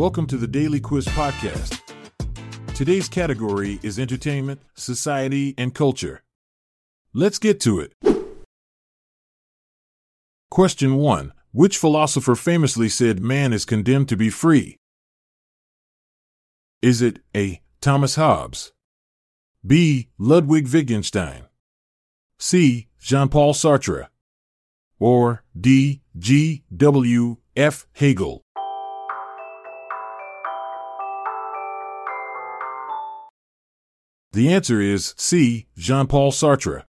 Welcome to the Daily Quiz Podcast. Today's category is entertainment, society, and culture. Let's get to it. Question 1 Which philosopher famously said man is condemned to be free? Is it A. Thomas Hobbes? B. Ludwig Wittgenstein? C. Jean Paul Sartre? Or D. G. W. F. Hegel? The answer is C. Jean Paul Sartre.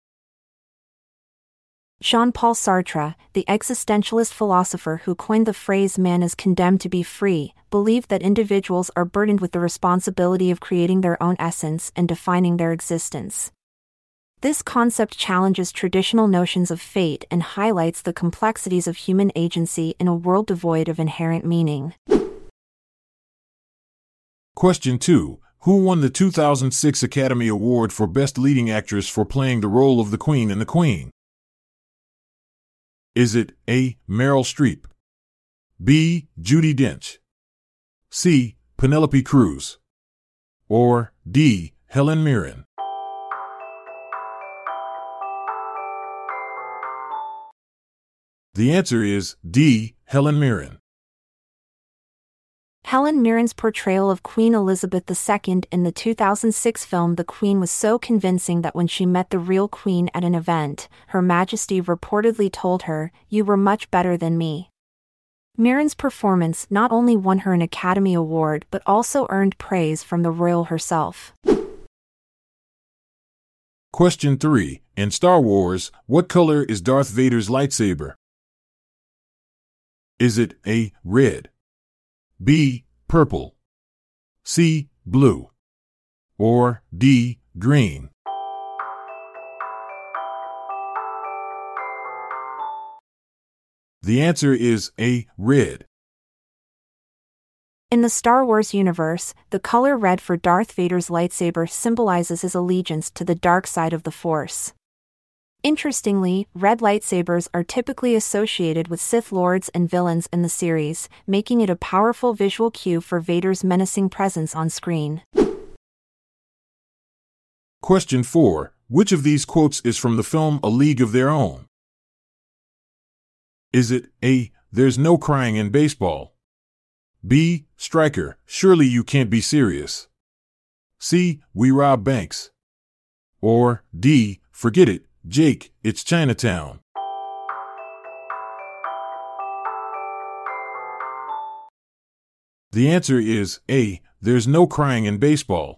Jean Paul Sartre, the existentialist philosopher who coined the phrase man is condemned to be free, believed that individuals are burdened with the responsibility of creating their own essence and defining their existence. This concept challenges traditional notions of fate and highlights the complexities of human agency in a world devoid of inherent meaning. Question 2 Who won the 2006 Academy Award for Best Leading Actress for playing the role of the Queen in The Queen? Is it A. Meryl Streep? B. Judi Dench? C. Penelope Cruz? Or D. Helen Mirren? The answer is D. Helen Mirren. Helen Mirren's portrayal of Queen Elizabeth II in the 2006 film The Queen was so convincing that when she met the real Queen at an event, Her Majesty reportedly told her, You were much better than me. Mirren's performance not only won her an Academy Award but also earned praise from the royal herself. Question 3 In Star Wars, what color is Darth Vader's lightsaber? Is it A. Red? B. Purple. C. Blue. Or D. Green. The answer is A. Red. In the Star Wars universe, the color red for Darth Vader's lightsaber symbolizes his allegiance to the dark side of the Force. Interestingly, red lightsabers are typically associated with Sith lords and villains in the series, making it a powerful visual cue for Vader's menacing presence on screen. Question 4 Which of these quotes is from the film A League of Their Own? Is it A. There's no crying in baseball? B. Striker, surely you can't be serious. C. We rob banks. Or D. Forget it, Jake, it's Chinatown. The answer is A. There's no crying in baseball.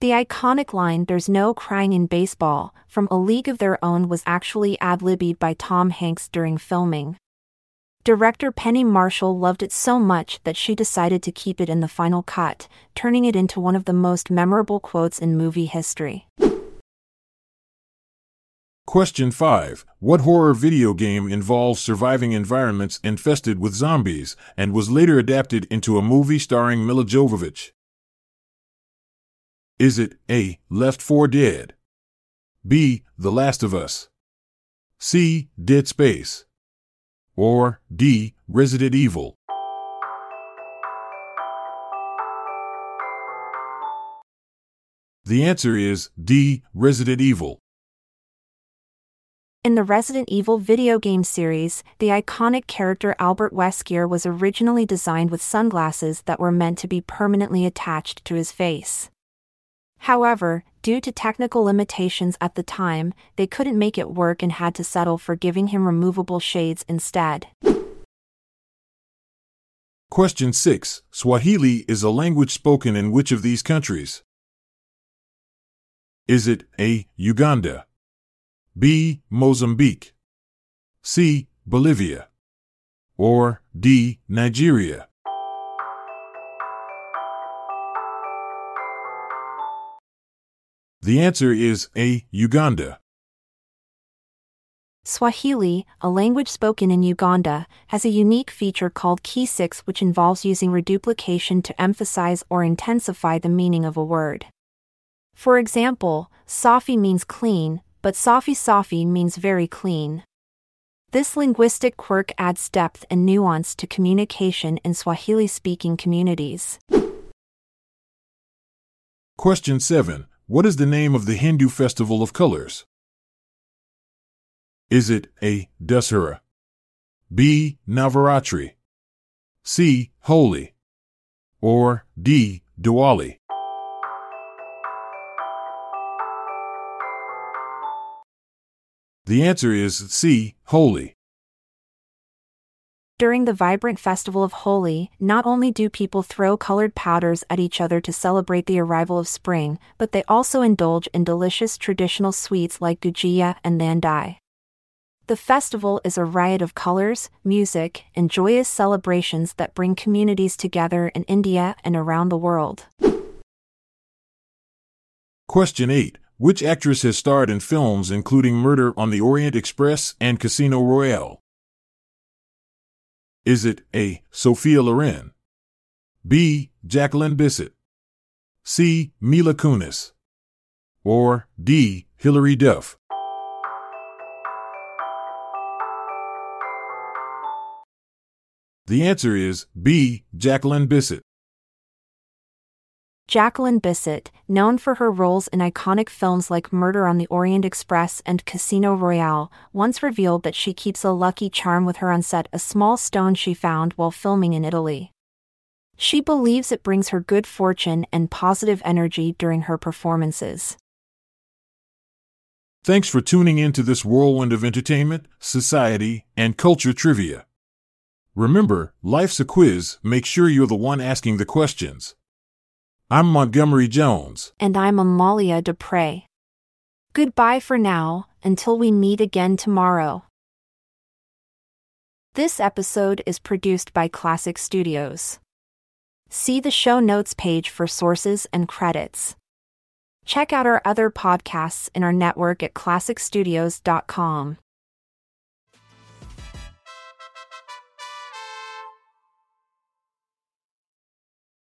The iconic line, There's no crying in baseball, from A League of Their Own was actually ad libbed by Tom Hanks during filming. Director Penny Marshall loved it so much that she decided to keep it in the final cut, turning it into one of the most memorable quotes in movie history. Question 5. What horror video game involves surviving environments infested with zombies and was later adapted into a movie starring Milla Jovovich? Is it A. Left 4 Dead? B. The Last of Us? C. Dead Space? Or D. Resident Evil? The answer is D. Resident Evil. In the Resident Evil video game series, the iconic character Albert Wesker was originally designed with sunglasses that were meant to be permanently attached to his face. However, due to technical limitations at the time, they couldn't make it work and had to settle for giving him removable shades instead. Question 6. Swahili is a language spoken in which of these countries? Is it A. Uganda? B. Mozambique? C. Bolivia? Or D. Nigeria? The answer is A. Uganda. Swahili, a language spoken in Uganda, has a unique feature called Key6 which involves using reduplication to emphasize or intensify the meaning of a word. For example, Safi means clean, but Safi Safi means very clean. This linguistic quirk adds depth and nuance to communication in Swahili speaking communities. Question 7. What is the name of the Hindu festival of colors? Is it A. Dussehra? B. Navaratri? C. Holi? Or D. Diwali? The answer is C. Holi. During the vibrant festival of Holi, not only do people throw colored powders at each other to celebrate the arrival of spring, but they also indulge in delicious traditional sweets like gujia and thandai. The festival is a riot of colors, music, and joyous celebrations that bring communities together in India and around the world. Question 8. Which actress has starred in films including Murder on the Orient Express and Casino Royale? Is it A. Sophia Loren? B. Jacqueline Bisset? C. Mila Kunis? Or D. Hilary Duff? The answer is B. Jacqueline Bisset. Jacqueline Bisset, known for her roles in iconic films like Murder on the Orient Express and Casino Royale, once revealed that she keeps a lucky charm with her on set, a small stone she found while filming in Italy. She believes it brings her good fortune and positive energy during her performances. Thanks for tuning in to this whirlwind of entertainment, society, and culture trivia. Remember, life's a quiz, make sure you're the one asking the questions. I'm Montgomery Jones. And I'm Amalia Dupre. Goodbye for now, until we meet again tomorrow. This episode is produced by Klassic Studios. See the show notes page for sources and credits. Check out our other podcasts in our network at klassicstudios.com.